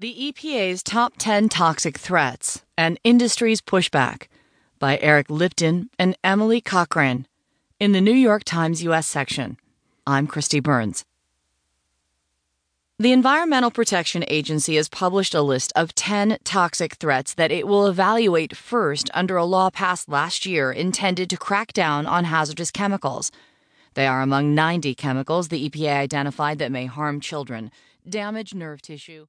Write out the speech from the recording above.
The EPA's Top 10 Toxic Threats and Industry's Pushback by Eric Lipton and Emily Cochrane, in the New York Times U.S. section. I'm Kristi Burns. The Environmental Protection Agency has published a list of 10 toxic threats that it will evaluate first under a law passed last year intended to crack down on hazardous chemicals. They are among 90 chemicals the EPA identified that may harm children, damage nerve tissue,